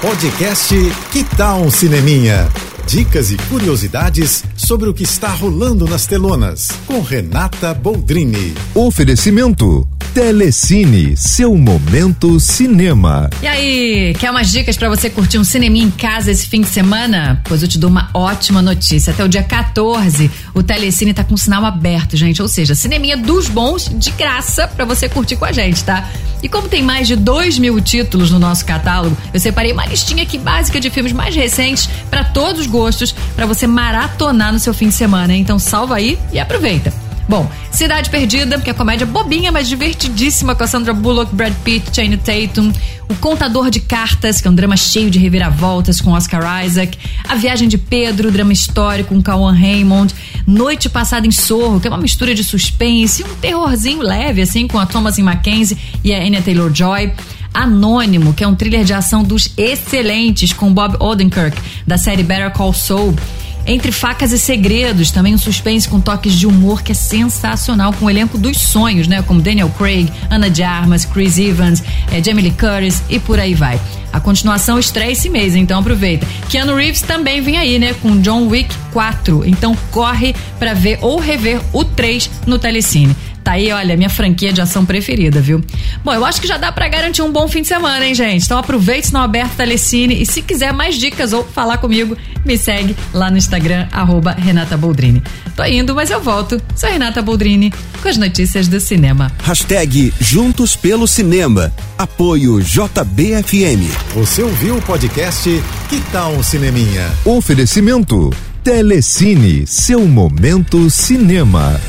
Podcast Que Tal um Cineminha? Dicas e curiosidades sobre o que está rolando nas telonas, com Renata Boldrini. Oferecimento Telecine, seu momento cinema. E aí, quer umas dicas para você curtir um cineminha em casa esse fim de semana? Pois eu te dou uma ótima notícia. Até o dia 14, o Telecine tá com sinal aberto, gente. Ou seja, cineminha dos bons de graça para você curtir com a gente, tá? E como tem mais de 2 mil títulos no nosso catálogo, eu separei uma listinha aqui básica de filmes mais recentes para todos os gostos, para você maratonar no seu fim de semana. Então salva aí e aproveita. Bom, Cidade Perdida, que é comédia bobinha, mas divertidíssima com a Sandra Bullock, Brad Pitt, Channing Tatum. O Contador de Cartas, que é um drama cheio de reviravoltas com Oscar Isaac. A Viagem de Pedro, drama histórico com Kawan Raymond. Noite Passada em Sorro, que é uma mistura de suspense um terrorzinho leve, assim, com a Thomasin Mackenzie e a Anya Taylor-Joy. Anônimo, que é um thriller de ação dos excelentes com Bob Odenkirk, da série Better Call Saul. Entre Facas e Segredos, também um suspense com toques de humor que é sensacional, com o elenco dos sonhos, né? Como Daniel Craig, Ana de Armas, Chris Evans, eh, Jamie Lee Curtis e por aí vai. A continuação estreia esse mês, então aproveita. Keanu Reeves também vem aí, né? Com John Wick 4. Então corre para ver ou rever o 3 no Telecine. Tá aí, olha, minha franquia de ação preferida, viu? Bom, eu acho que já dá para garantir um bom fim de semana, hein, gente? Então aproveite o sinal aberto Telecine e se quiser mais dicas ou falar comigo, me segue lá no Instagram, arroba Renata Boldrini. Tô indo, mas eu volto. Sou Renata Boldrini com as notícias do cinema. Hashtag Juntos pelo Cinema. Apoio JBFM. Você ouviu o podcast Que Tal um Cineminha? Oferecimento Telecine, seu momento cinema.